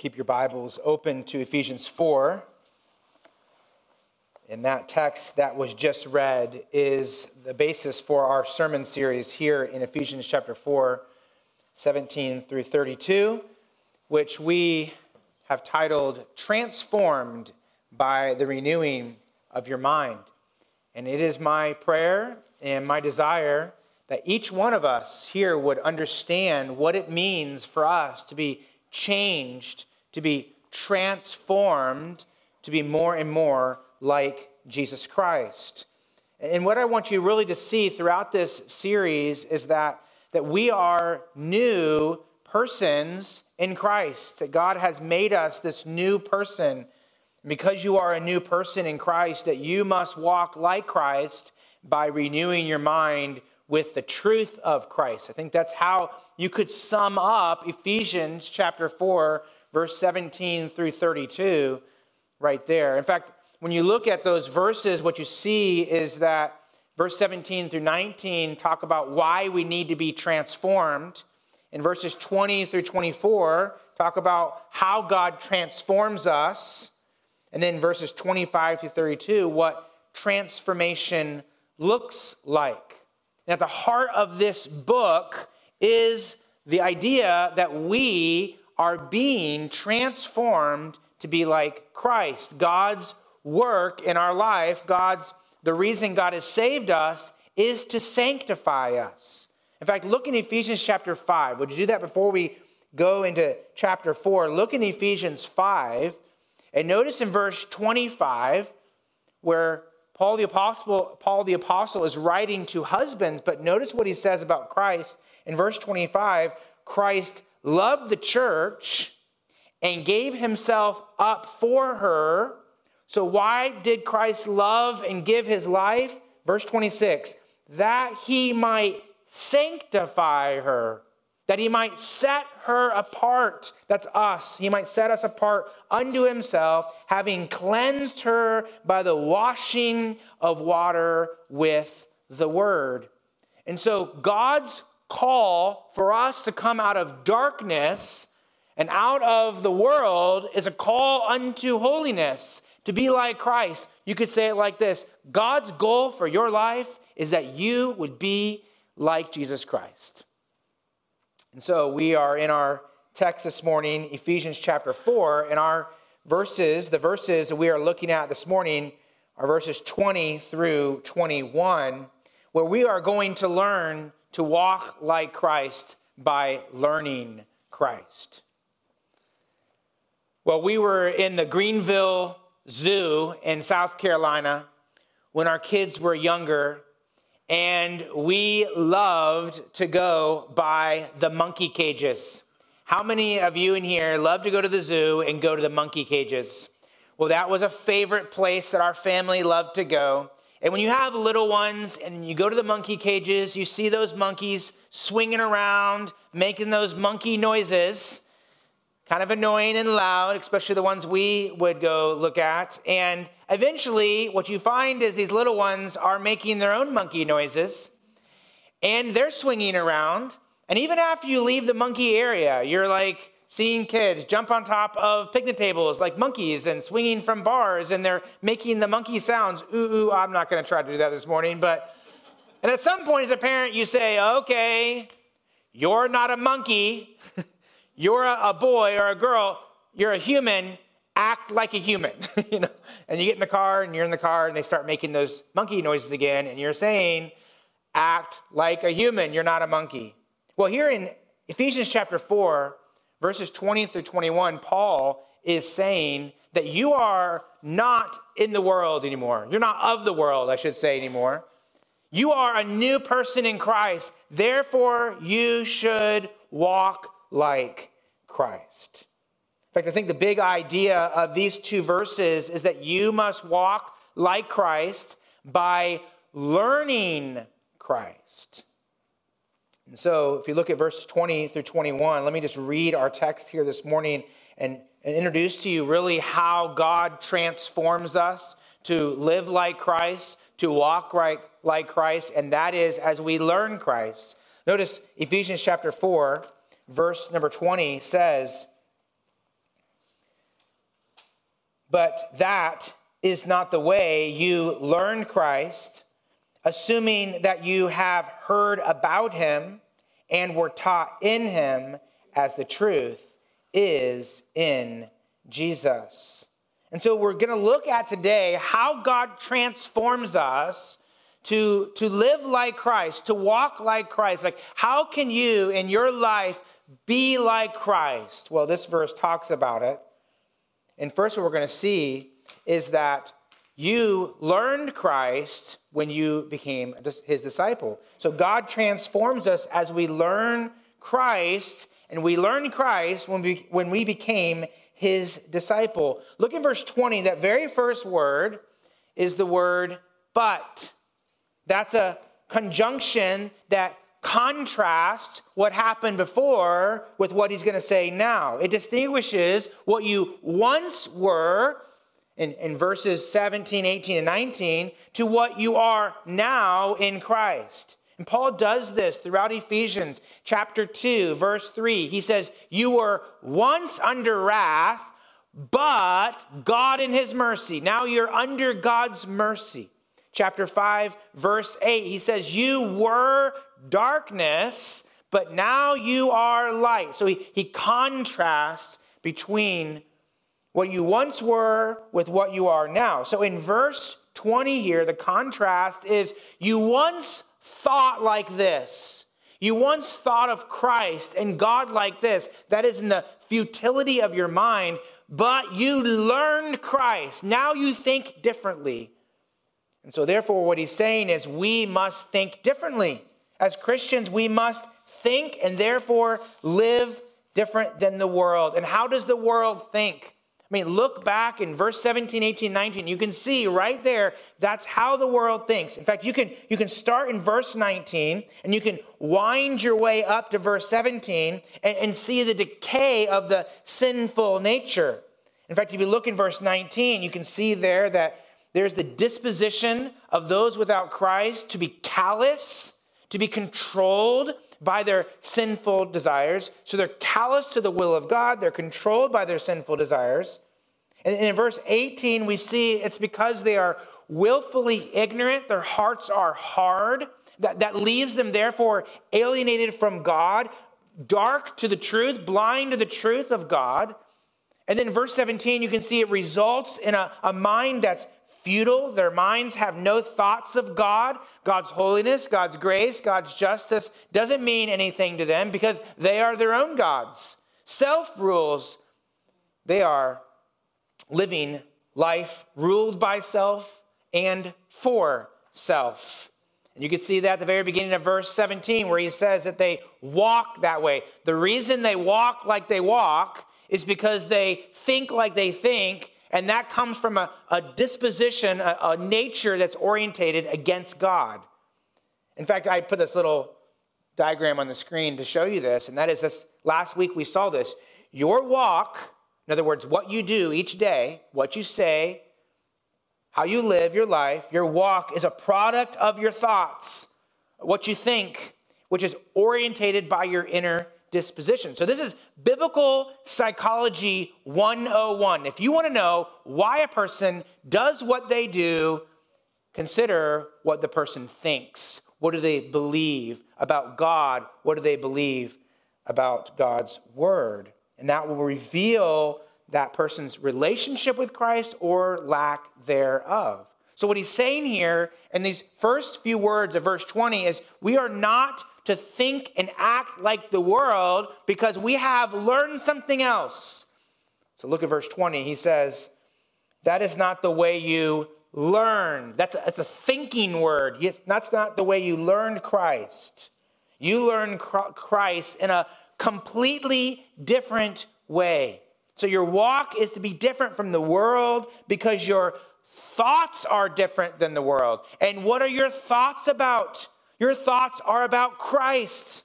keep your Bibles open to Ephesians 4. And that text that was just read is the basis for our sermon series here in Ephesians chapter 4, 17 through 32, which we have titled Transformed by the Renewing of Your Mind. And it is my prayer and my desire that each one of us here would understand what it means for us to be changed to be transformed to be more and more like Jesus Christ. And what I want you really to see throughout this series is that, that we are new persons in Christ, that God has made us this new person. Because you are a new person in Christ, that you must walk like Christ by renewing your mind with the truth of Christ. I think that's how you could sum up Ephesians chapter 4, verse 17 through 32, right there. In fact, when you look at those verses, what you see is that verse 17 through 19 talk about why we need to be transformed. In verses 20 through 24, talk about how God transforms us. And then verses 25 through 32, what transformation looks like. And at the heart of this book is the idea that we are being transformed to be like Christ. God's work in our life, God's the reason God has saved us is to sanctify us. In fact, look in Ephesians chapter 5. Would you do that before we go into chapter 4? Look in Ephesians 5 and notice in verse 25 where Paul the apostle Paul the apostle is writing to husbands, but notice what he says about Christ in verse 25, Christ loved the church and gave himself up for her. So, why did Christ love and give his life? Verse 26 that he might sanctify her, that he might set her apart. That's us. He might set us apart unto himself, having cleansed her by the washing of water with the word. And so, God's call for us to come out of darkness and out of the world is a call unto holiness, to be like Christ. You could say it like this God's goal for your life is that you would be like Jesus Christ. And so we are in our text this morning, Ephesians chapter 4, and our verses, the verses that we are looking at this morning, are verses 20 through 21, where we are going to learn to walk like Christ by learning Christ. Well, we were in the Greenville Zoo in South Carolina when our kids were younger, and we loved to go by the monkey cages. How many of you in here love to go to the zoo and go to the monkey cages? Well, that was a favorite place that our family loved to go. And when you have little ones and you go to the monkey cages, you see those monkeys swinging around, making those monkey noises, kind of annoying and loud, especially the ones we would go look at. And eventually, what you find is these little ones are making their own monkey noises and they're swinging around. And even after you leave the monkey area, you're like, seeing kids jump on top of picnic tables like monkeys and swinging from bars and they're making the monkey sounds. Ooh, ooh I'm not going to try to do that this morning, but and at some point as a parent you say, "Okay, you're not a monkey. you're a, a boy or a girl. You're a human. Act like a human." you know. And you get in the car and you're in the car and they start making those monkey noises again and you're saying, "Act like a human. You're not a monkey." Well, here in Ephesians chapter 4, verses 20 through 21, Paul is saying that you are not in the world anymore. You're not of the world, I should say, anymore. You are a new person in Christ. Therefore, you should walk like Christ. In fact, I think the big idea of these two verses is that you must walk like Christ by learning Christ. And so, if you look at verse 20 through 21, let me just read our text here this morning and, and introduce to you really how God transforms us to live like Christ, to walk like Christ, and that is as we learn Christ. Notice Ephesians chapter 4, verse number 20 says, But that is not the way you learn Christ, assuming that you have heard about him and we were taught in him as the truth is in Jesus. And so we're going to look at today how God transforms us to, to live like Christ, to walk like Christ. Like, how can you in your life be like Christ? Well, this verse talks about it. And first, what we're going to see is that you learned Christ when you became his disciple. So God transforms us as we learn Christ, and we learn Christ when we, when we became his disciple. Look at verse 20. That very first word is the word but. That's a conjunction that contrasts what happened before with what he's going to say now. It distinguishes what you once were in, in verses 17, 18, and 19 to what you are now in Christ. And Paul does this throughout Ephesians chapter 2, verse 3. He says, You were once under wrath, but God in his mercy. Now you're under God's mercy chapter 5, verse 8, he says, You were darkness, but now you are light. So he, he contrasts between what you once were with what you are now. So in verse 20 here, the contrast is you once thought like this. You once thought of Christ and God like this. That is in the futility of your mind, but you learned Christ. Now you think differently. And so, therefore, what he's saying is we must think differently. As Christians, we must think and therefore live different than the world. And how does the world think? I mean, look back in verse 17, 18, 19. You can see right there that's how the world thinks. In fact, you can, you can start in verse 19 and you can wind your way up to verse 17 and, and see the decay of the sinful nature. In fact, if you look in verse 19, you can see there that there's the disposition of those without Christ to be callous, to be controlled by their sinful desires. So they're callous to the will of God, they're controlled by their sinful desires. And in verse 18, we see it's because they are willfully ignorant, their hearts are hard. That, that leaves them, therefore, alienated from God, dark to the truth, blind to the truth of God. And then verse 17, you can see it results in a, a mind that's futile. Their minds have no thoughts of God. God's holiness, God's grace, God's justice doesn't mean anything to them because they are their own gods. Self rules, they are living life ruled by self and for self. And you can see that at the very beginning of verse 17, where he says that they walk that way. The reason they walk like they walk is because they think like they think and that comes from a, a disposition, a, a nature that's orientated against God. In fact, I put this little diagram on the screen to show you this, and that is this last week we saw this. Your walk, in other words, what you do each day, what you say, how you live your life, your walk is a product of your thoughts, what you think, which is orientated by your inner disposition. So, this is biblical psychology 101. If you want to know why a person does what they do, consider what the person thinks. What do they believe about God? What do they believe about God's word? And that will reveal that person's relationship with Christ or lack thereof. So, what he's saying here in these first few words of verse 20 is we are not to think and act like the world because we have learned something else. So look at verse 20. He says, That is not the way you learn. That's a, that's a thinking word. That's not the way you learned Christ. You learn Christ in a completely different way. So your walk is to be different from the world because your thoughts are different than the world. And what are your thoughts about? Your thoughts are about Christ.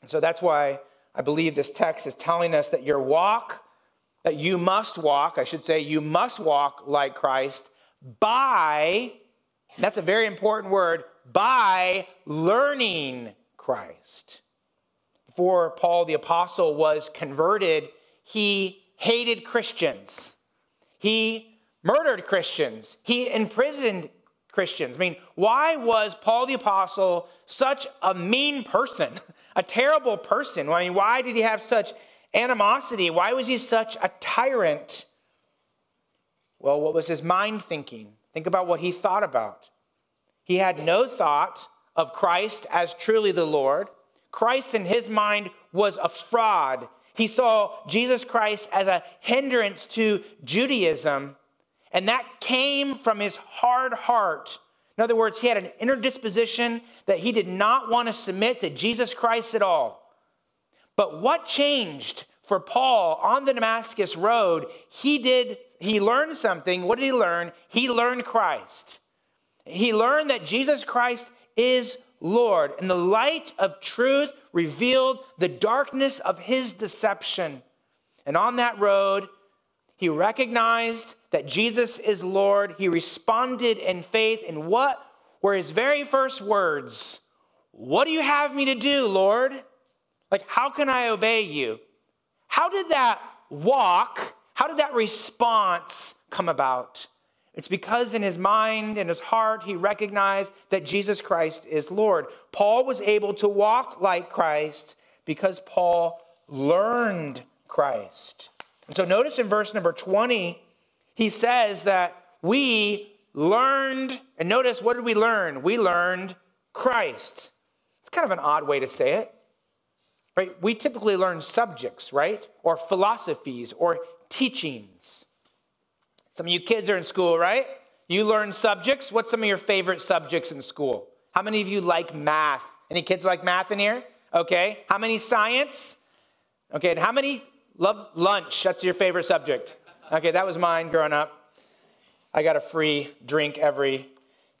And so that's why I believe this text is telling us that your walk, that you must walk, I should say, you must walk like Christ by, that's a very important word, by learning Christ. Before Paul the Apostle was converted, he hated Christians. He murdered Christians, he imprisoned Christians. I mean, why was Paul the Apostle such a mean person, a terrible person? I mean, why did he have such animosity? Why was he such a tyrant? Well, what was his mind thinking? Think about what he thought about. He had no thought of Christ as truly the Lord. Christ in his mind was a fraud. He saw Jesus Christ as a hindrance to Judaism and that came from his hard heart. In other words, he had an inner disposition that he did not want to submit to Jesus Christ at all. But what changed for Paul on the Damascus road? He did, he learned something. What did he learn? He learned Christ. He learned that Jesus Christ is Lord, and the light of truth revealed the darkness of his deception. And on that road, he recognized that Jesus is Lord. He responded in faith. And what were his very first words? What do you have me to do, Lord? Like, how can I obey you? How did that walk, how did that response come about? It's because in his mind and his heart, he recognized that Jesus Christ is Lord. Paul was able to walk like Christ because Paul learned Christ. And so notice in verse number 20, he says that we learned, and notice what did we learn? We learned Christ. It's kind of an odd way to say it, right? We typically learn subjects, right? Or philosophies or teachings. Some of you kids are in school, right? You learn subjects. What's some of your favorite subjects in school? How many of you like math? Any kids like math in here? Okay. How many science? Okay. And how many Love lunch. That's your favorite subject. Okay, that was mine growing up. I got a free drink every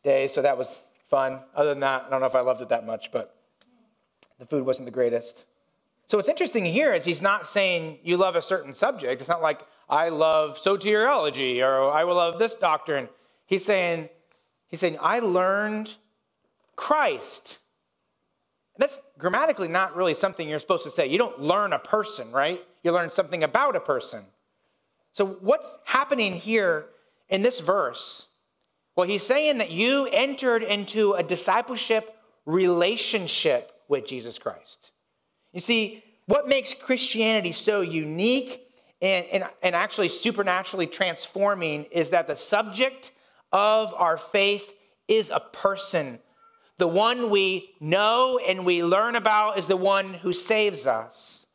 day, so that was fun. Other than that, I don't know if I loved it that much, but the food wasn't the greatest. So what's interesting here is he's not saying you love a certain subject. It's not like I love soteriology or I will love this doctrine. He's saying, he's saying, I learned Christ. That's grammatically not really something you're supposed to say. You don't learn a person, right? You learn something about a person. So, what's happening here in this verse? Well, he's saying that you entered into a discipleship relationship with Jesus Christ. You see, what makes Christianity so unique and, and, and actually supernaturally transforming is that the subject of our faith is a person. The one we know and we learn about is the one who saves us.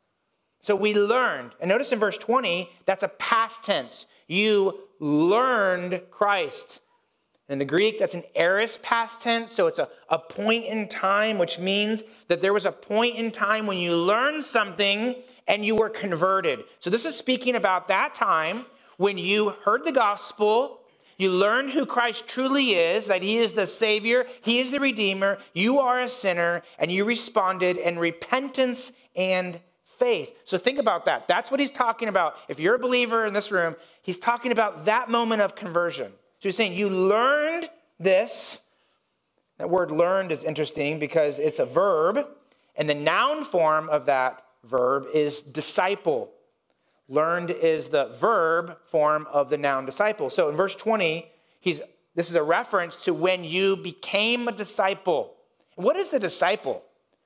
So we learned. And notice in verse 20, that's a past tense. You learned Christ. In the Greek, that's an aorist past tense, so it's a, a point in time, which means that there was a point in time when you learned something and you were converted. So this is speaking about that time when you heard the gospel, you learned who Christ truly is, that he is the Savior, he is the Redeemer, you are a sinner, and you responded in repentance and faith. So think about that. That's what he's talking about. If you're a believer in this room, he's talking about that moment of conversion. So he's saying, You learned this. That word learned is interesting because it's a verb, and the noun form of that verb is disciple. Learned is the verb form of the noun disciple. So in verse 20, he's this is a reference to when you became a disciple. What is a disciple?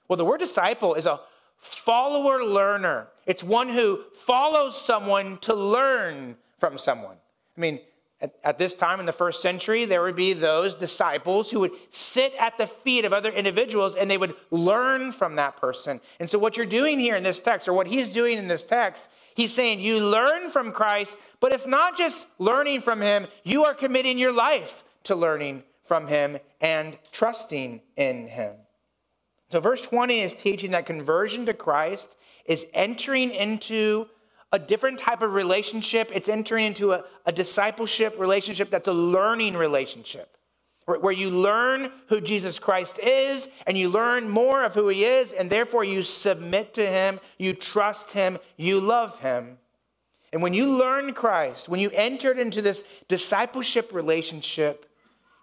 Well, the word disciple is a follower learner. It's one who follows someone to learn from someone. I mean, at, at, this time in the first century, there would be those disciples who would sit at the feet of other individuals and they would learn from that person. And so, what you're doing here in this text, or what he's doing in this text, he's saying you learn from Christ, but it's not just learning from him, you are committing your life to learning from him and trusting in him. So, verse 20 is teaching that conversion to Christ is entering into a different type of relationship. It's entering into a, a discipleship relationship that's a learning relationship, where, you learn who Jesus Christ is and you learn more of who he is, and therefore you submit to him, you trust him, you love him. And when you learn Christ, when you entered into this discipleship relationship,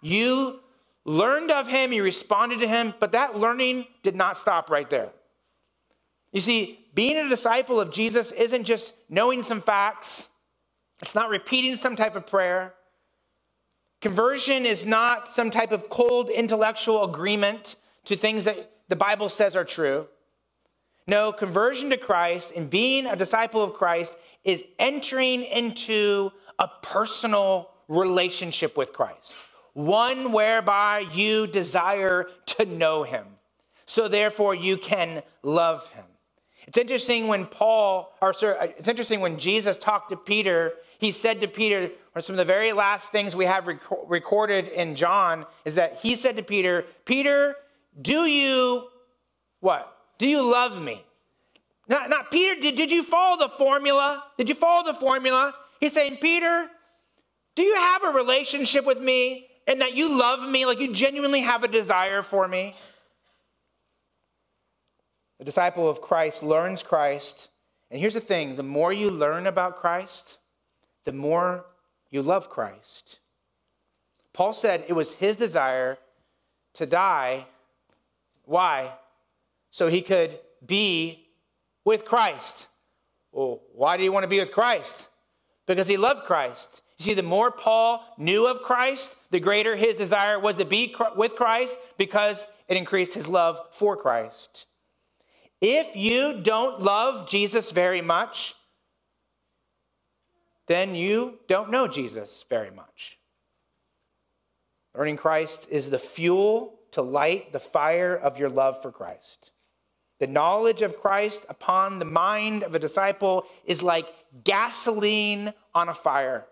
you learned of him, you responded to him, but that learning did not stop right there. You see, being a disciple of Jesus isn't just knowing some facts It's not repeating some type of prayer. Conversion is not some type of cold intellectual agreement to things that the Bible says are true. No, conversion to Christ and being a disciple of Christ is entering into a personal relationship with Christ, one whereby you desire to know him. So therefore, you can love him. It's interesting when Paul, or it's interesting when Jesus talked to Peter, he said to Peter, or some of the very last things we have rec- recorded in John is that he said to Peter, Peter, do you what? Do you love me? Not, not Peter, did, did you follow the formula? Did you follow the formula? He's saying, Peter, do you have a relationship with me and that you love me, like you genuinely have a desire for me? The disciple of Christ learns Christ. And here's the thing the more you learn about Christ, the more you love Christ. Paul said it was his desire to die. Why? So he could be with Christ. Well, why do you want to be with Christ? Because he loved Christ. You see, the more Paul knew of Christ, the greater his desire was to be with Christ because it increased his love for Christ. If you don't love Jesus very much, then you don't know Jesus very much. Learning Christ is the fuel to light the fire of your love for Christ. The knowledge of Christ upon the mind of a disciple is like gasoline on a fire.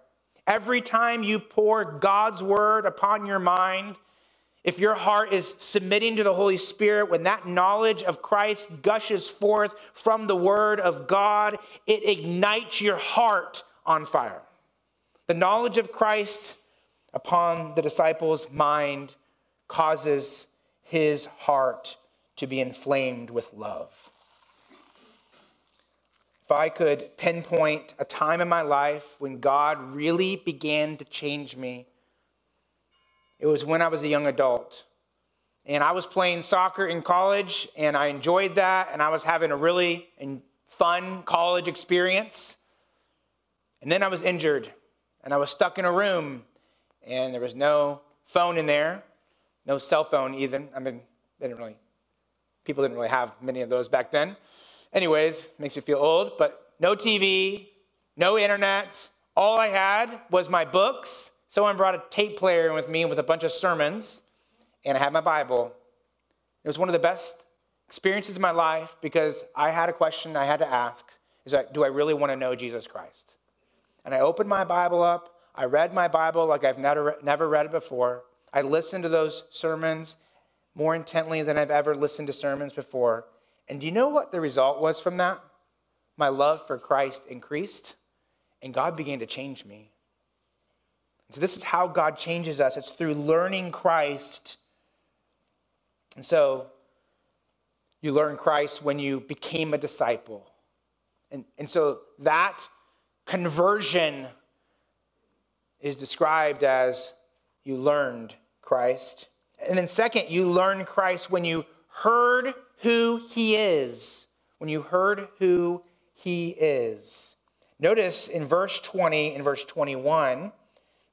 Every time you pour God's word upon your mind, if your heart is submitting to the Holy Spirit, when that knowledge of Christ gushes forth from the Word of God, it ignites your heart on fire. The knowledge of Christ upon the disciple's mind causes his heart to be inflamed with love. If I could pinpoint a time in my life when God really began to change me, it was when I was a young adult. And I was playing soccer in college, and I enjoyed that, and I was having a really fun college experience. And then I was injured, and I was stuck in a room, and there was no phone in there, no cell phone even. I mean, they didn't really, people didn't really have many of those back then. Anyways, makes me feel old, but no TV, no internet. All I had was my books Someone brought a tape player with me with a bunch of sermons, and I had my Bible. It was one of the best experiences of my life because I had a question I had to ask is that, do I really want to know Jesus Christ? And I opened my Bible up. I read my Bible like I've never, never read it before. I listened to those sermons more intently than I've ever listened to sermons before. And do you know what the result was from that? My love for Christ increased, and God began to change me. So, this is how God changes us it's through learning Christ. And so, you learn Christ when you became a disciple. And, and so, that conversion is described as you learned Christ. And then, second, you learn Christ when you heard who he is. When you heard who he is. Notice in verse 20 and verse 21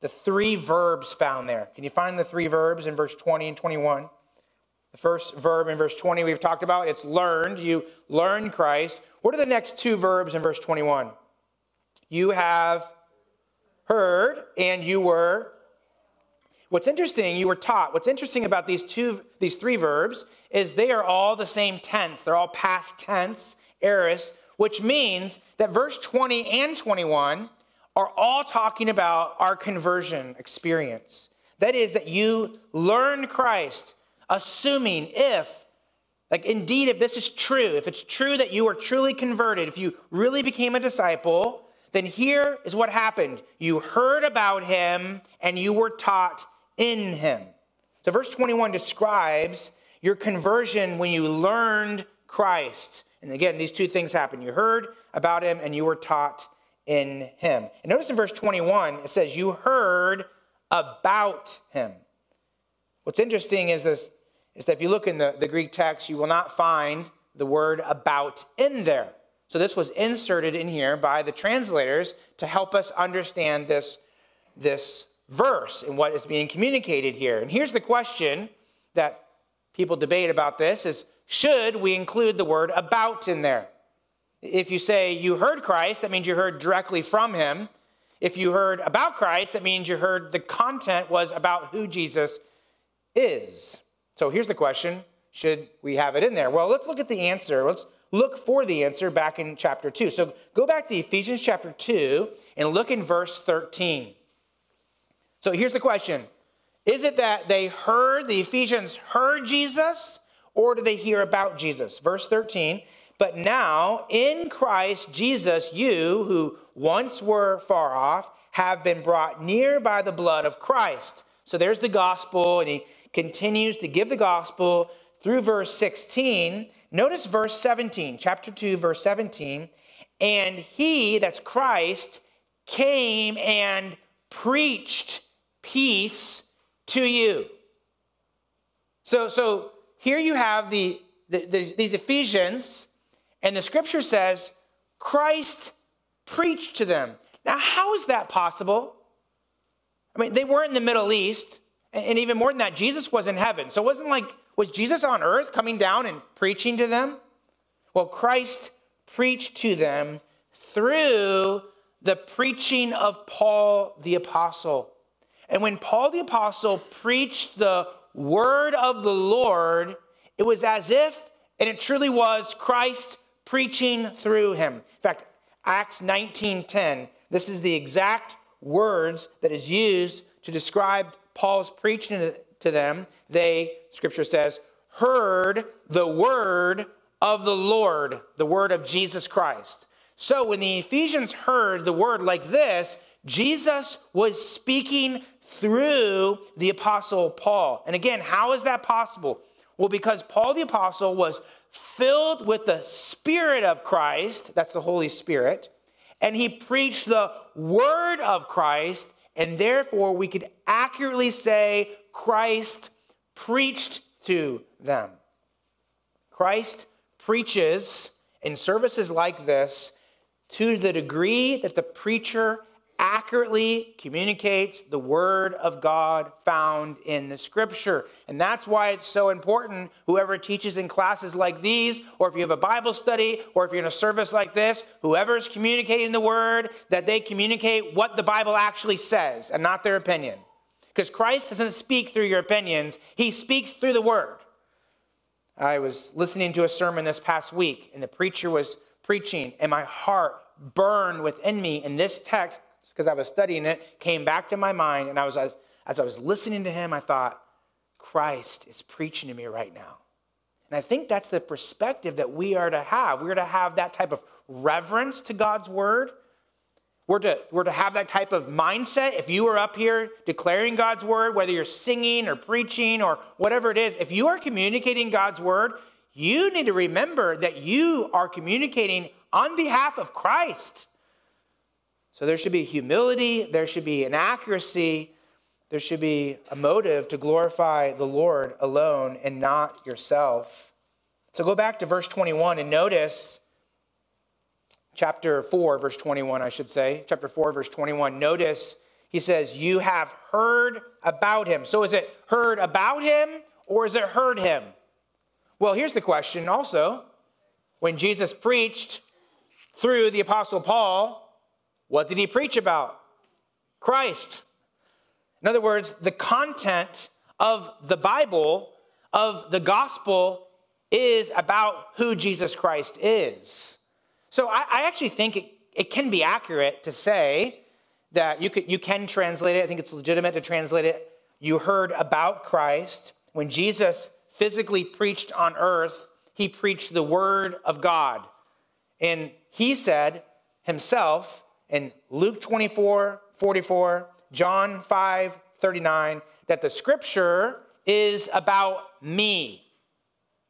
the three verbs found there. Can you find the three verbs in verse 20 and 21? The first verb in verse 20 we've talked about, it's learned. You learn Christ. What are the next two verbs in verse 21? You have heard and you were What's interesting, you were taught. What's interesting about these two these three verbs is they are all the same tense. They're all past tense, aorist, which means that verse 20 and 21 are all talking about our conversion experience. That is, that you learn Christ, assuming if, like indeed, if this is true, if it's true that you are truly converted, if you really became a disciple, then here is what happened. You heard about him and you were taught in him. So, verse 21 describes your conversion when you learned Christ. And again, these two things happen. You heard about him and you were taught in him. And notice in verse 21, it says, You heard about him. What's interesting is this is that if you look in the, the Greek text, you will not find the word about in there. So this was inserted in here by the translators to help us understand this, this verse and what is being communicated here. And here's the question that people debate about this is should we include the word about in there? If you say you heard Christ, that means you heard directly from him. If you heard about Christ, that means you heard the content was about who Jesus is. So here's the question Should we have it in there? Well, let's look at the answer. Let's look for the answer back in chapter 2. So go back to Ephesians chapter 2 and look in verse 13. So here's the question Is it that they heard, the Ephesians heard Jesus, or did they hear about Jesus? Verse 13. But now, in Christ Jesus, you who once were far off have been brought near by the blood of Christ. So there's the gospel, and he continues to give the gospel through verse 16. Notice verse 17, chapter 2, verse 17. And he, that's Christ, came and preached peace to you. So, so here you have the, the, the, these Ephesians, and the scripture says Christ preached to them. Now, how is that possible? I mean, they weren't in the Middle East, and even more than that, Jesus was in heaven. So it wasn't like, was Jesus on earth coming down and preaching to them? Well, Christ preached to them through the preaching of Paul the Apostle. And when Paul the Apostle preached the word of the Lord, it was as if, and it truly was, Christ preaching through him. In fact, Acts 19:10, this is the exact words that is used to describe Paul's preaching to them. They, scripture says, heard the word of the Lord, the word of Jesus Christ. So when the Ephesians heard the word like this, Jesus was speaking through the Apostle Paul. And again, how is that possible? Well, because Paul the Apostle was filled with the Spirit of Christ, that's the Holy Spirit, and he preached the Word of Christ, and therefore we could accurately say Christ preached to them. Christ preaches in services like this to the degree that the preacher accurately communicates the word of God found in the scripture. And that's why it's so important. Whoever teaches in classes like these, or if you have a Bible study, or if you're in a service like this, whoever's communicating the word, that they communicate what the Bible actually says and not their opinion. Because Christ doesn't speak through your opinions, he speaks through the word. I was listening to a sermon this past week, and the preacher was preaching, and my heart burned within me. And this text because I was studying it, came back to my mind, and I was as, as I was listening to him, I thought, Christ is preaching to me right now. And I think that's the perspective that we are to have. We are to have that type of reverence to God's word. We're to, we're to have that type of mindset. If you are up here declaring God's word, whether you're singing or preaching or whatever it is, if you are communicating God's word, you need to remember that you are communicating on behalf of Christ. So there should be humility, there should be an accuracy, there should be a motive to glorify the Lord alone and not yourself. So go back to verse 21 and notice chapter 4, verse 21, I should say. Chapter 4, verse 21. Notice he says, You have heard about him. So is it heard about him or is it heard him? Well, here's the question also. When Jesus preached through the Apostle Paul, what did he preach about? Christ. In other words, the content of the Bible, of the gospel, is about who Jesus Christ is. So I, I actually think it, it can be accurate to say that you, could, you can translate it. I think it's legitimate to translate it. You heard about Christ. When Jesus physically preached on earth, he preached the word of God. And he said himself, in Luke 24, 44, John 5, 39, that the scripture is about me,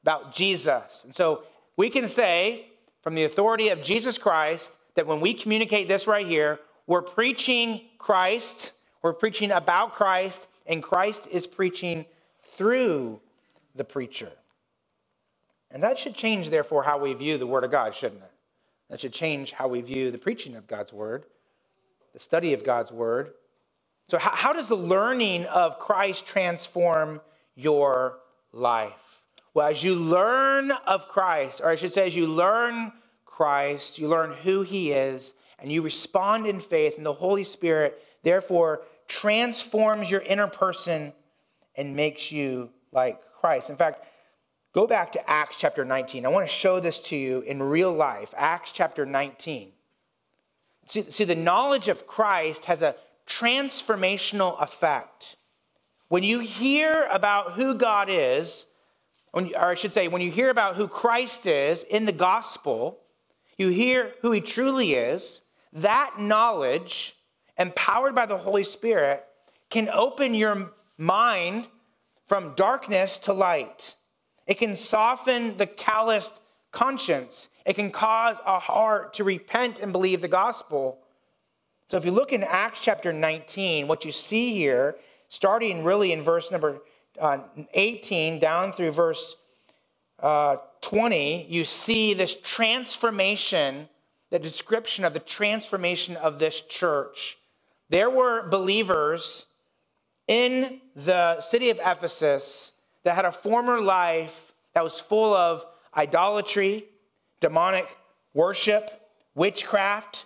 about Jesus. And so we can say, from the authority of Jesus Christ, that when we communicate this right here, we're preaching Christ, we're preaching about Christ, and Christ is preaching through the preacher. And that should change, therefore, how we view the Word of God, shouldn't it? That should change how we view the preaching of God's word, the study of God's word. So, how, how does the learning of Christ transform your life? Well, as you learn of Christ, or I should say, as you learn Christ, you learn who he is, and you respond in faith, and the Holy Spirit, therefore, transforms your inner person and makes you like Christ. In fact, go back to Acts chapter 19. I want to show this to you in real life. Acts chapter 19. See, see the knowledge of Christ has a transformational effect. When you hear about who God is, or I should say, when you hear about who Christ is in the gospel, you hear who he truly is, that knowledge, empowered by the Holy Spirit, can open your mind from darkness to light. It can soften the calloused conscience. It can cause a heart to repent and believe the gospel. So if you look in Acts chapter 19, what you see here, starting really in verse number uh, 18 down through verse uh, 20, you see this transformation, the description of the transformation of this church. There were believers in the city of Ephesus that had a former life that was full of idolatry, demonic worship, witchcraft,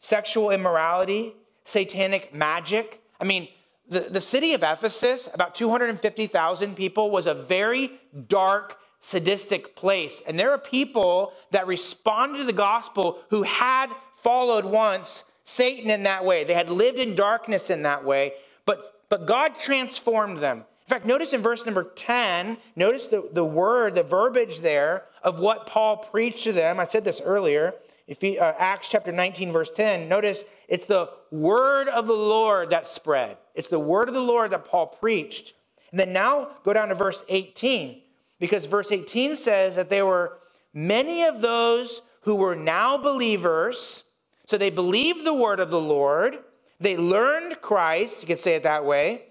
sexual immorality, satanic magic. I mean, the, the city of Ephesus, about 250,000 people, was a very dark, sadistic place. And there are people that responded to the gospel who had followed once Satan in that way. They had lived in darkness in that way, but, but God transformed them. In fact, notice in verse number 10, notice the, the word, the verbiage there of what Paul preached to them. I said this earlier. If you, uh, Acts chapter 19, verse 10, notice it's the word of the Lord that spread. It's the word of the Lord that Paul preached. And then now go down to verse 18, because verse 18 says that there were many of those who were now believers. So they believed the word of the Lord, they learned Christ, you could say it that way,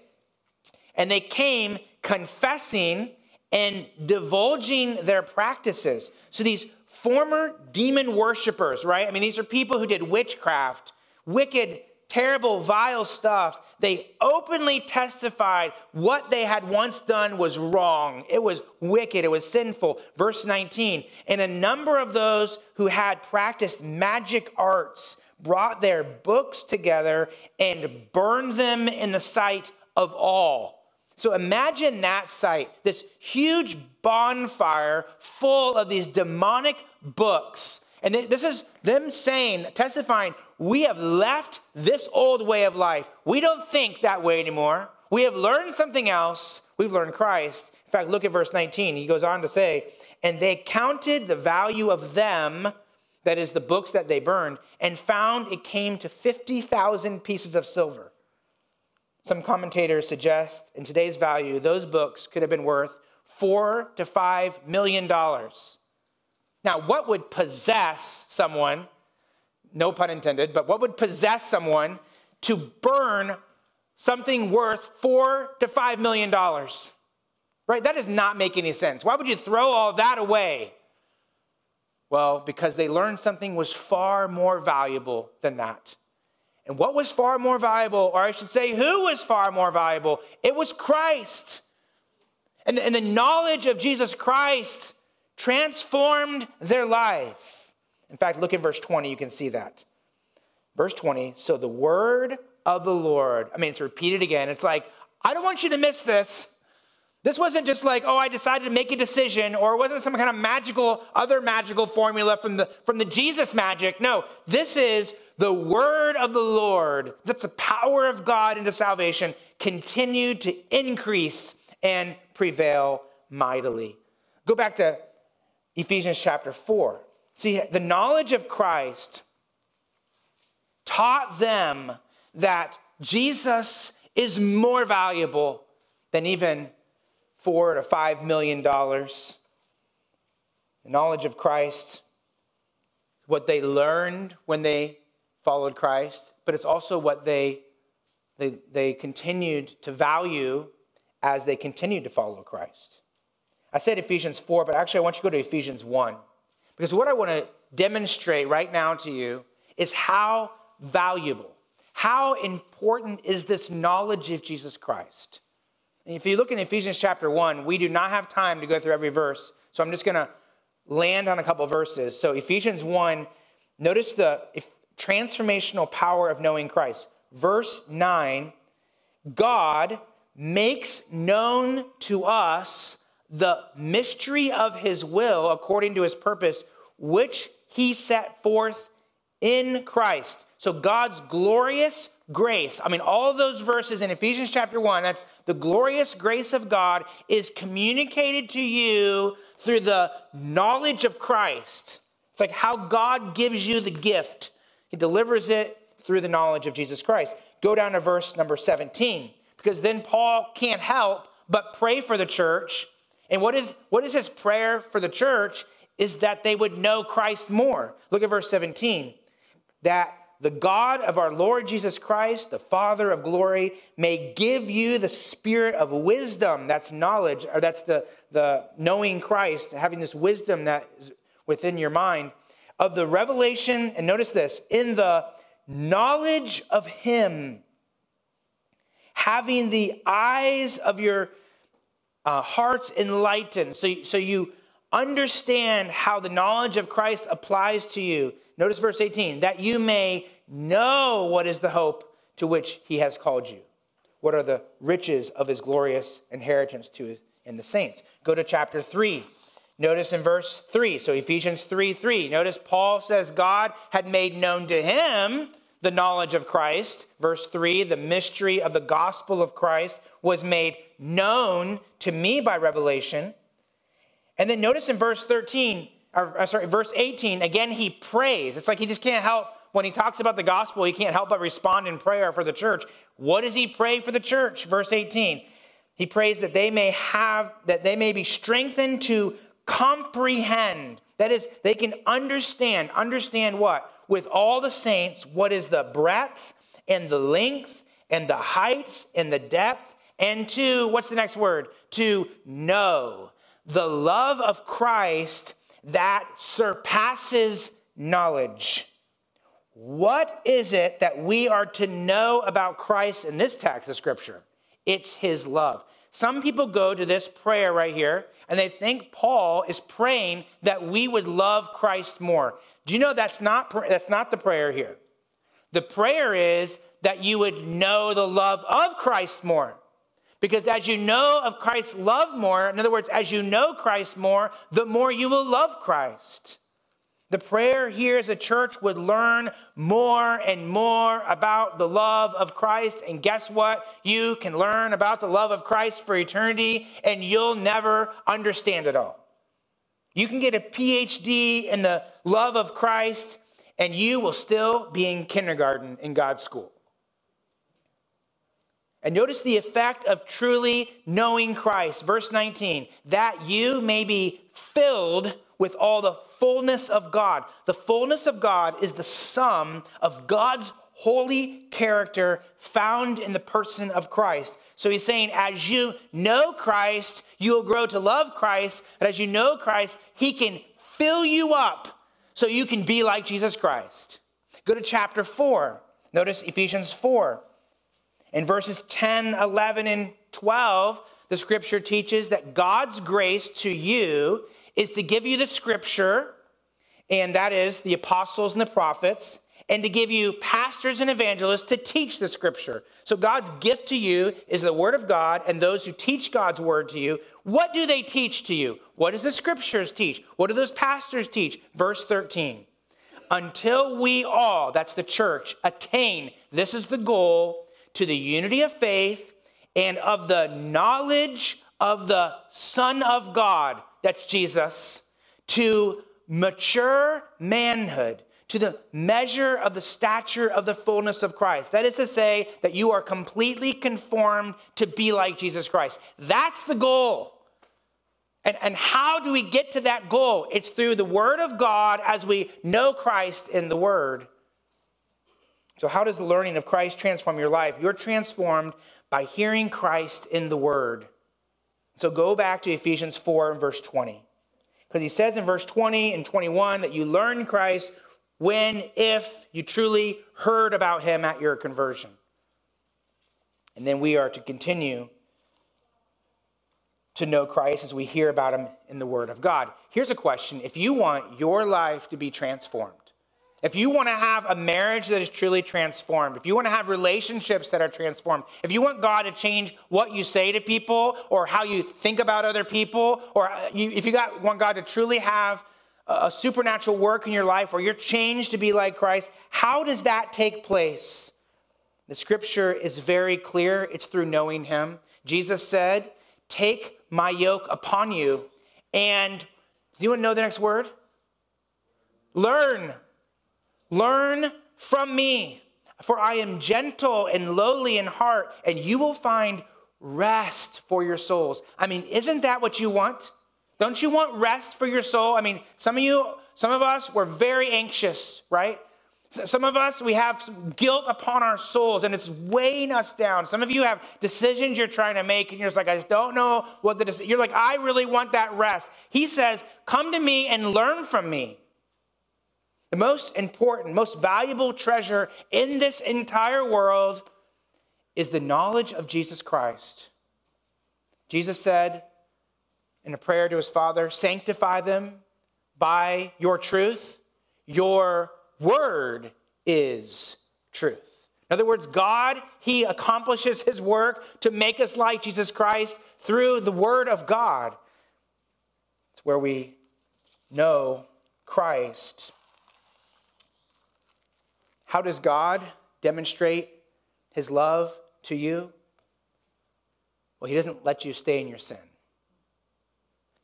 and they came confessing and divulging their practices. So these former demon worshippers, right? I mean, these are people who did witchcraft, wicked, terrible, vile stuff. They openly testified what they had once done was wrong. It was wicked. It was sinful. Verse 19. And a number of those who had practiced magic arts brought their books together and burned them in the sight of all. So imagine that sight this huge bonfire full of these demonic books. And this is them saying, testifying, we have left this old way of life. We don't think that way anymore. We have learned something else. We've learned Christ. In fact, look at verse 19. He goes on to say, and they counted the value of them, that is, the books that they burned, and found it came to 50,000 pieces of silver. Some commentators suggest in today's value, those books could have been worth four to five million dollars. Now, what would possess someone, no pun intended, but what would possess someone to burn something worth four to five million dollars? Right? That does not make any sense. Why would you throw all that away? Well, because they learned something was far more valuable than that. And what was far more valuable, or I should say, who was far more valuable? It was Christ. And, and the knowledge of Jesus Christ transformed their life. In fact, look at verse 20, you can see that. Verse 20, so the word of the Lord, I mean, it's repeated again. It's like, I don't want you to miss this. This wasn't just like, oh, I decided to make a decision, or it wasn't some kind of magical, other magical formula from the, from the Jesus magic. No, this is the word of the Lord, that's the power of God into salvation, continued to increase and prevail mightily. Go back to Ephesians chapter 4. See, the knowledge of Christ taught them that Jesus is more valuable than even four to five million dollars. The knowledge of Christ, what they learned when they followed Christ, but it's also what they, they, they continued to value as they continued to follow Christ. I said Ephesians 4, but actually I want you to go to Ephesians 1. Because what I want to demonstrate right now to you is how valuable, how important is this knowledge of Jesus Christ. And if you look in Ephesians chapter 1, we do not have time to go through every verse, so I'm just going to land on a couple verses. So, Ephesians 1, notice the transformational power of knowing Christ. Verse 9 God makes known to us the mystery of his will according to his purpose, which he set forth in Christ. So God's glorious grace, I mean, all those verses in Ephesians chapter 1, that's the glorious grace of God is communicated to you through the knowledge of Christ. It's like how God gives you the gift, He delivers it through the knowledge of Jesus Christ. Go down to verse number 17, because then Paul can't help but pray for the church. And what is, what is his prayer for the church? Is that they would know Christ more. Look at verse 17 that the God of our Lord Jesus Christ, the Father of glory, may give you the spirit of wisdom. That's knowledge, or that's the, the knowing Christ, having this wisdom that is within your mind, of the revelation, and notice this, in the knowledge of Him, having the eyes of your uh, hearts enlightened, so, so you understand how the knowledge of Christ applies to you Notice verse 18 that you may know what is the hope to which he has called you. What are the riches of his glorious inheritance to in the saints? Go to chapter 3. Notice in verse 3, so Ephesians 3 3. Notice Paul says God had made known to him the knowledge of Christ. Verse 3, the mystery of the gospel of Christ was made known to me by revelation. And then notice in verse 13, or, uh, sorry, verse 18, again, he prays. It's like he just can't help, when he talks about the gospel, he can't help but respond in prayer for the church. What does he pray for the church? Verse 18, he prays that they may have, that they may be strengthened to comprehend. That is, they can understand, understand what? With all the saints, what is the breadth and the length and the height and the depth, and to, what's the next word? To know the love of Christ that surpasses knowledge. What is it that we are to know about Christ in this text of Scripture? It's his love. Some people go to this prayer right here and they think Paul is praying that we would love Christ more. Do you know that's not, that's not the prayer here? The prayer is that you would know the love of Christ more. Because as you know of Christ's love more, in other words, as you know Christ more, the more you will love Christ. The prayer here is a church would learn more and more about the love of Christ. And guess what? You can learn about the love of Christ for eternity, and you'll never understand it all. You can get a PhD in the love of Christ, and you will still be in kindergarten in God's school. And notice the effect of truly knowing Christ. Verse 19, that you may be filled with all the fullness of God. The fullness of God is the sum of God's holy character found in the person of Christ. So he's saying, as you know Christ, you will grow to love Christ. And as you know Christ, he can fill you up so you can be like Jesus Christ. Go to chapter 4. Notice Ephesians 4. In verses 10, 11, and 12, the scripture teaches that God's grace to you is to give you the scripture, and that is the apostles and the prophets, and to give you pastors and evangelists to teach the scripture. So God's gift to you is the word of God, and those who teach God's word to you, what do they teach to you? What does the scriptures teach? What do those pastors teach? Verse 13. Until we all, that's the church, attain, this is the goal, to the unity of faith and of the knowledge of the Son of God, that's Jesus, to mature manhood, to the measure of the stature of the fullness of Christ. That is to say, that you are completely conformed to be like Jesus Christ. That's the goal. And, and how do we get to that goal? It's through the Word of God as we know Christ in the Word. So, how does the learning of Christ transform your life? You're transformed by hearing Christ in the Word. So, go back to Ephesians 4 and verse 20. Because he says in verse 20 and 21 that you learn Christ when, if you truly heard about him at your conversion. And then we are to continue to know Christ as we hear about him in the Word of God. Here's a question If you want your life to be transformed, if you want to have a marriage that is truly transformed, if you want to have relationships that are transformed, if you want God to change what you say to people or how you think about other people, or you, if you got, want God to truly have a, supernatural work in your life or you're changed to be like Christ, how does that take place? The scripture is very clear. It's through knowing Him. Jesus said, Take my yoke upon you. And does anyone know the next word? Learn Learn from me, for I am gentle and lowly in heart, and you will find rest for your souls. I mean, isn't that what you want? Don't you want rest for your soul? I mean, some of you, some of us, we're very anxious, right? Some of us, we have guilt upon our souls and it's weighing us down. Some of you have decisions you're trying to make and you're just like, I just don't know what the. You're like, I really want that rest. He says, Come to me and learn from me. The most important, most valuable treasure in this entire world is the knowledge of Jesus Christ. Jesus said in a prayer to his Father, Sanctify them by your truth. Your word is truth. In other words, God, He accomplishes His work to make us like Jesus Christ through the Word of God. It's where we know Christ. How does God demonstrate his love to you? Well, he doesn't let you stay in your sin.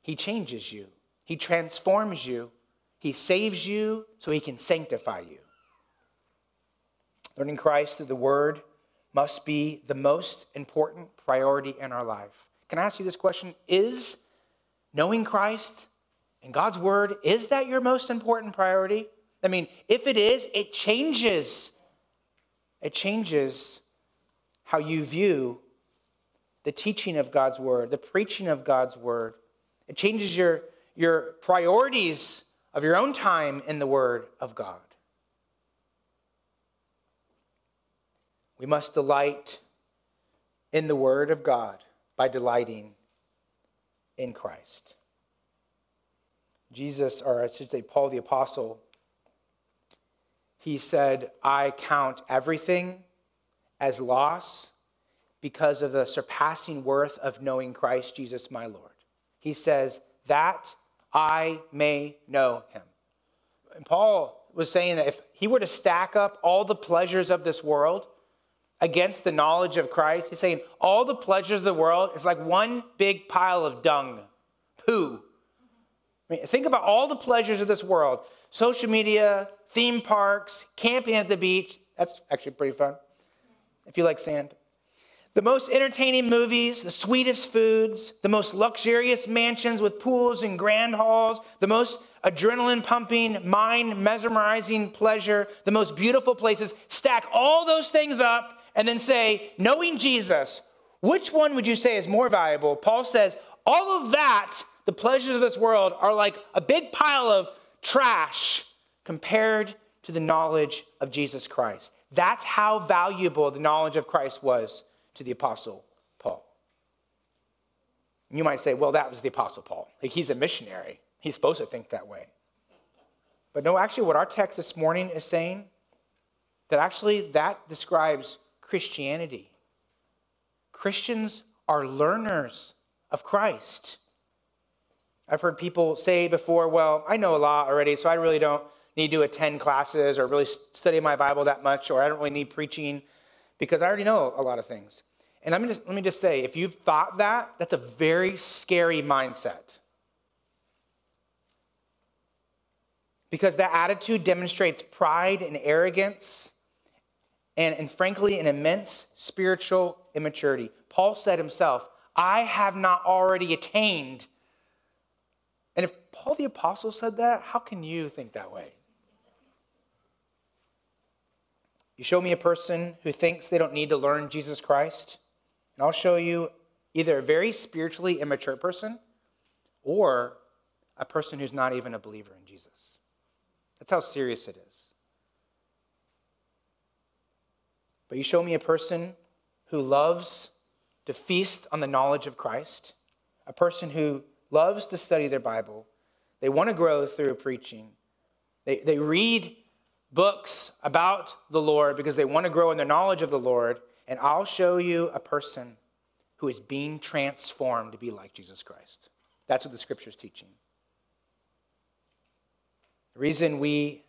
He changes you, he transforms you, he saves you so he can sanctify you. Learning Christ through the word must be the most important priority in our life. Can I ask you this question? Is knowing Christ and God's word, is that your most important priority? I mean, if it is, it changes. It changes how you view the teaching of God's word, the preaching of God's word. It changes your, your priorities of your own time in the word of God. We must delight in the word of God by delighting in Christ. Jesus, or I should say, Paul the Apostle, he said, I count everything as loss because of the surpassing worth of knowing Christ Jesus my Lord. He says, that I may know him. And Paul was saying that if he were to stack up all the pleasures of this world against the knowledge of Christ, he's saying all the pleasures of the world is like one big pile of dung, poo. I mean, think about all the pleasures of this world social media, theme parks, camping at the beach. That's actually pretty fun if you like sand. The most entertaining movies, the sweetest foods, the most luxurious mansions with pools and grand halls, the most adrenaline pumping, mind mesmerizing pleasure, the most beautiful places. Stack all those things up and then say, knowing Jesus, which one would you say is more valuable? Paul says, all of that, the pleasures of this world, are like a big pile of trash compared to the knowledge of Jesus Christ. That's how valuable the knowledge of Christ was to the Apostle Paul. You might say, well, that was the Apostle Paul. Like, he's a missionary. He's supposed to think that way. But no, actually, what our text this morning is saying, that actually that describes Christianity. Christians are learners of Christ. I've heard people say before, well, I know a lot already, so I really don't need to attend classes or really study my Bible that much, or I don't really need preaching because I already know a lot of things. And let me just, let me just say if you've thought that, that's a very scary mindset. Because that attitude demonstrates pride and arrogance and, and frankly, an immense spiritual immaturity. Paul said himself, I have not already attained. And if Paul the Apostle said that, how can you think that way? You show me a person who thinks they don't need to learn Jesus Christ, and I'll show you either a very spiritually immature person or a person who's not even a believer in Jesus. That's how serious it is. But you show me a person who loves to feast on the knowledge of Christ, a person who loves to study their Bible. They want to grow through preaching. They, they read books about the Lord because they want to grow in their knowledge of the Lord. And I'll show you a person who is being transformed to be like Jesus Christ. That's what the scripture is teaching. The reason we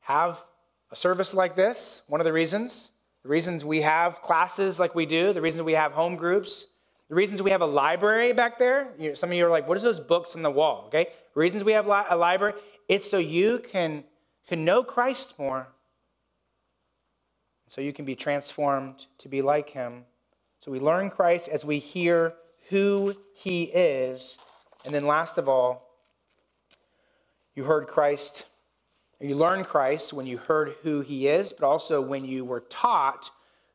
have a service like this, one of the reasons, the reasons we have classes like we do, the reasons we have home groups, the reasons we have a library back there. You some of you are like, what is those books on the wall? Okay? Reasons we have a library, it's so you can, can know Christ more. So you can be transformed to be like him. So we learn Christ as we hear who he is. And then last of all, you heard Christ you learned Christ when you heard who he is, but also when you were taught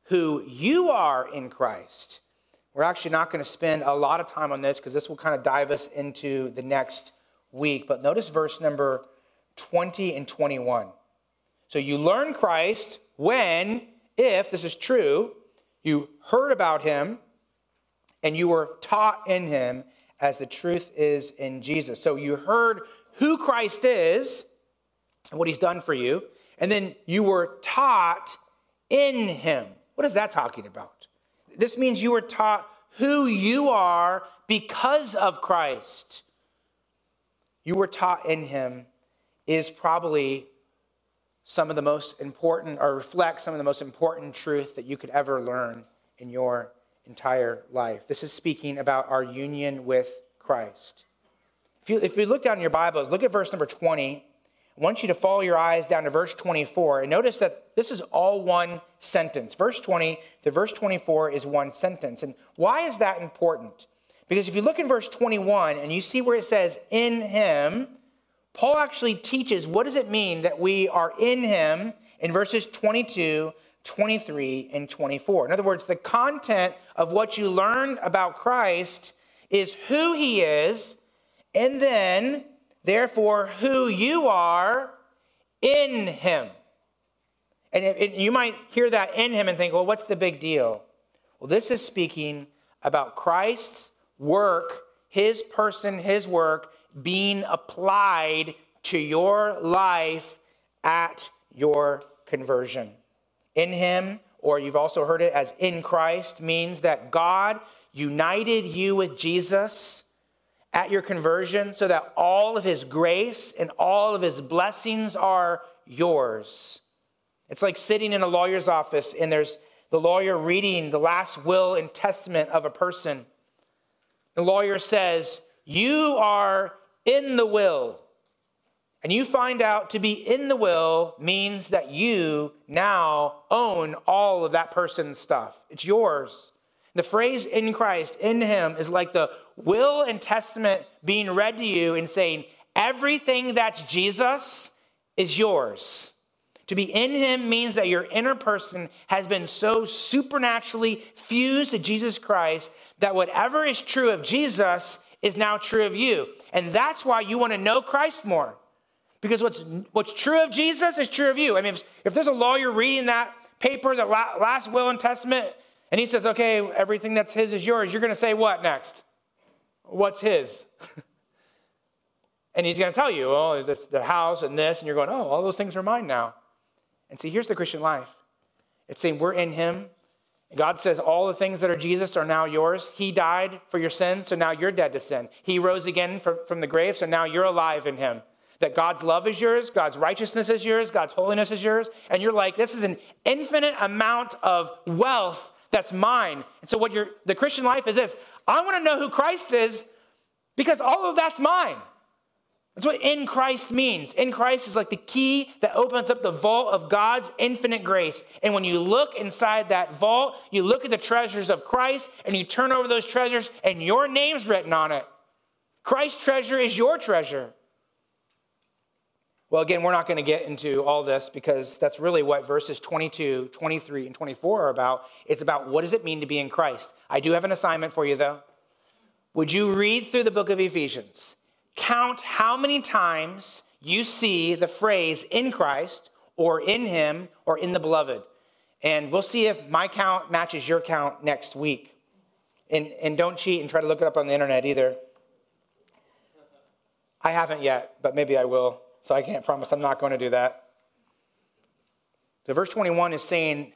who you are in Christ. We're actually not going to spend a lot of time on this because this will kind of dive us into the next week. But notice verse number 20 and 21. So you learn Christ when, if this is true, you heard about him and you were taught in him as the truth is in Jesus. So you heard who Christ is and what he's done for you. And then you were taught in him. What is that talking about? This means you were taught who you are because of Christ. You were taught in him is probably some of the most important, or reflects some of the most important truth that you could ever learn in your entire life. This is speaking about our union with Christ. If you, if you look down in your Bibles, look at verse number 20 I want you to follow your eyes down to verse 24 and notice that this is all one sentence. Verse 20 to verse 24 is one sentence. And why is that important? Because if you look in verse 21 and you see where it says, in him, Paul actually teaches what does it mean that we are in him in verses 22, 23, and 24. In other words, the content of what you learned about Christ is who he is, and then therefore, who you are in him. And it, it, you might hear that in him and think, well, what's the big deal? Well, this is speaking about Christ's work, his person, his work being applied to your life at your conversion. In him, or you've also heard it as in Christ, means that God united you with Jesus at your conversion so that all of his grace and all of his blessings are yours. It's like sitting in a lawyer's office and there's the lawyer reading the last will and testament of a person. The lawyer says, You are in the will. And you find out to be in the will means that you now own all of that person's stuff. It's yours. The phrase in Christ, in Him, is like the will and testament being read to you and saying, everything that's Jesus is yours. To be in Him means that your inner person has been so supernaturally fused to Jesus Christ that whatever is true of Jesus is now true of you. And that's why you want to know Christ more. Because what's, what's true of Jesus is true of you. I mean, if, if there's a lawyer reading that paper, the last will and testament, and he says, okay, everything that's his is yours. You're going to say what next? What's his? and he's going to tell you, oh, that's the house and this. And you're going, oh, all those things are mine now. And see, here's the Christian life it's saying we're in him. God says all the things that are Jesus are now yours. He died for your sins, so now you're dead to sin. He rose again from, from the grave, so now you're alive in him. That God's love is yours, God's righteousness is yours, God's holiness is yours. And you're like, this is an infinite amount of wealth that's mine. And so, what your the Christian life is this I want to know who Christ is because all of that's mine. That's what in Christ means. In Christ is like the key that opens up the vault of God's infinite grace. And when you look inside that vault, you look at the treasures of Christ and you turn over those treasures and your name's written on it. Christ's treasure is your treasure. Well, again, we're not going to get into all this because that's really what verses 22, 23, and 24 are about. It's about what does it mean to be in Christ. I do have an assignment for you, though. Would you read through the book of Ephesians? Count how many times you see the phrase in Christ or in Him or in the beloved. And we'll see if my count matches your count next week. And, and don't cheat and try to look it up on the internet either. I haven't yet, but maybe I will. So I can't promise I'm not going to do that. So, verse 21 is saying,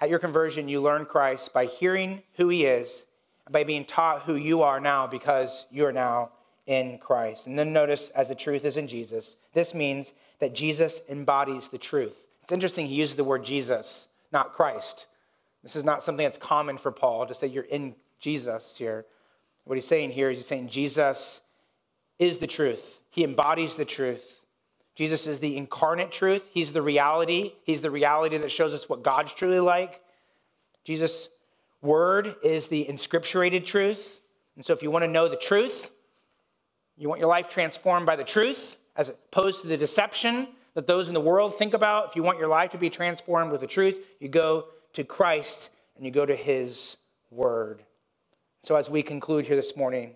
at your conversion, you learn Christ by hearing who he is, by being taught who you are now because you are now in Christ. And then notice, as the truth is in Jesus, this means that Jesus embodies the truth. It's interesting, he uses the word Jesus, not Christ. This is not something that's common for Paul to say you're in Jesus here. What he's saying here is he's saying Jesus is the truth, he embodies the truth. Jesus is the incarnate truth. He's the reality. He's the reality that shows us what God's truly like. Jesus' word is the inscripturated truth. And so, if you want to know the truth, you want your life transformed by the truth as opposed to the deception that those in the world think about. If you want your life to be transformed with the truth, you go to Christ and you go to his word. So, as we conclude here this morning,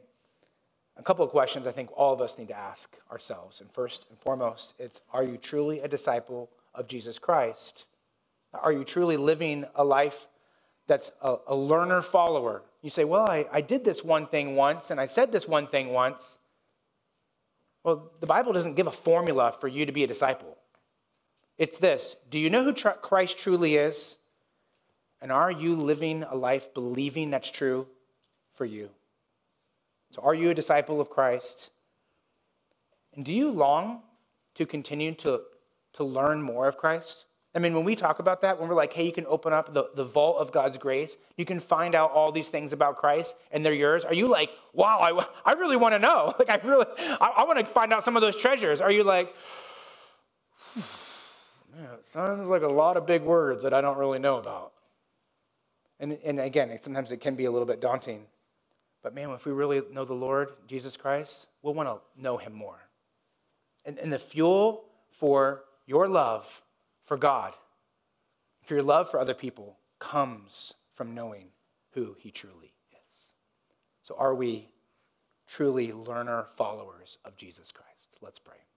a couple of questions I think all of us need to ask ourselves. And first and foremost, it's Are you truly a disciple of Jesus Christ? Are you truly living a life that's a, a learner follower? You say, Well, I, I did this one thing once and I said this one thing once. Well, the Bible doesn't give a formula for you to be a disciple. It's this Do you know who tr- Christ truly is? And are you living a life believing that's true for you? So, are you a disciple of Christ? And do you long to continue to, to learn more of Christ? I mean, when we talk about that, when we're like, hey, you can open up the, the vault of God's grace, you can find out all these things about Christ and they're yours. Are you like, wow, I, I really want to know? Like, I really, I, I want to find out some of those treasures. Are you like, man, it sounds like a lot of big words that I don't really know about? And, and again, sometimes it can be a little bit daunting. But man, if we really know the Lord, Jesus Christ, we'll want to know him more. And, and the fuel for your love for God, for your love for other people, comes from knowing who he truly is. So, are we truly learner followers of Jesus Christ? Let's pray.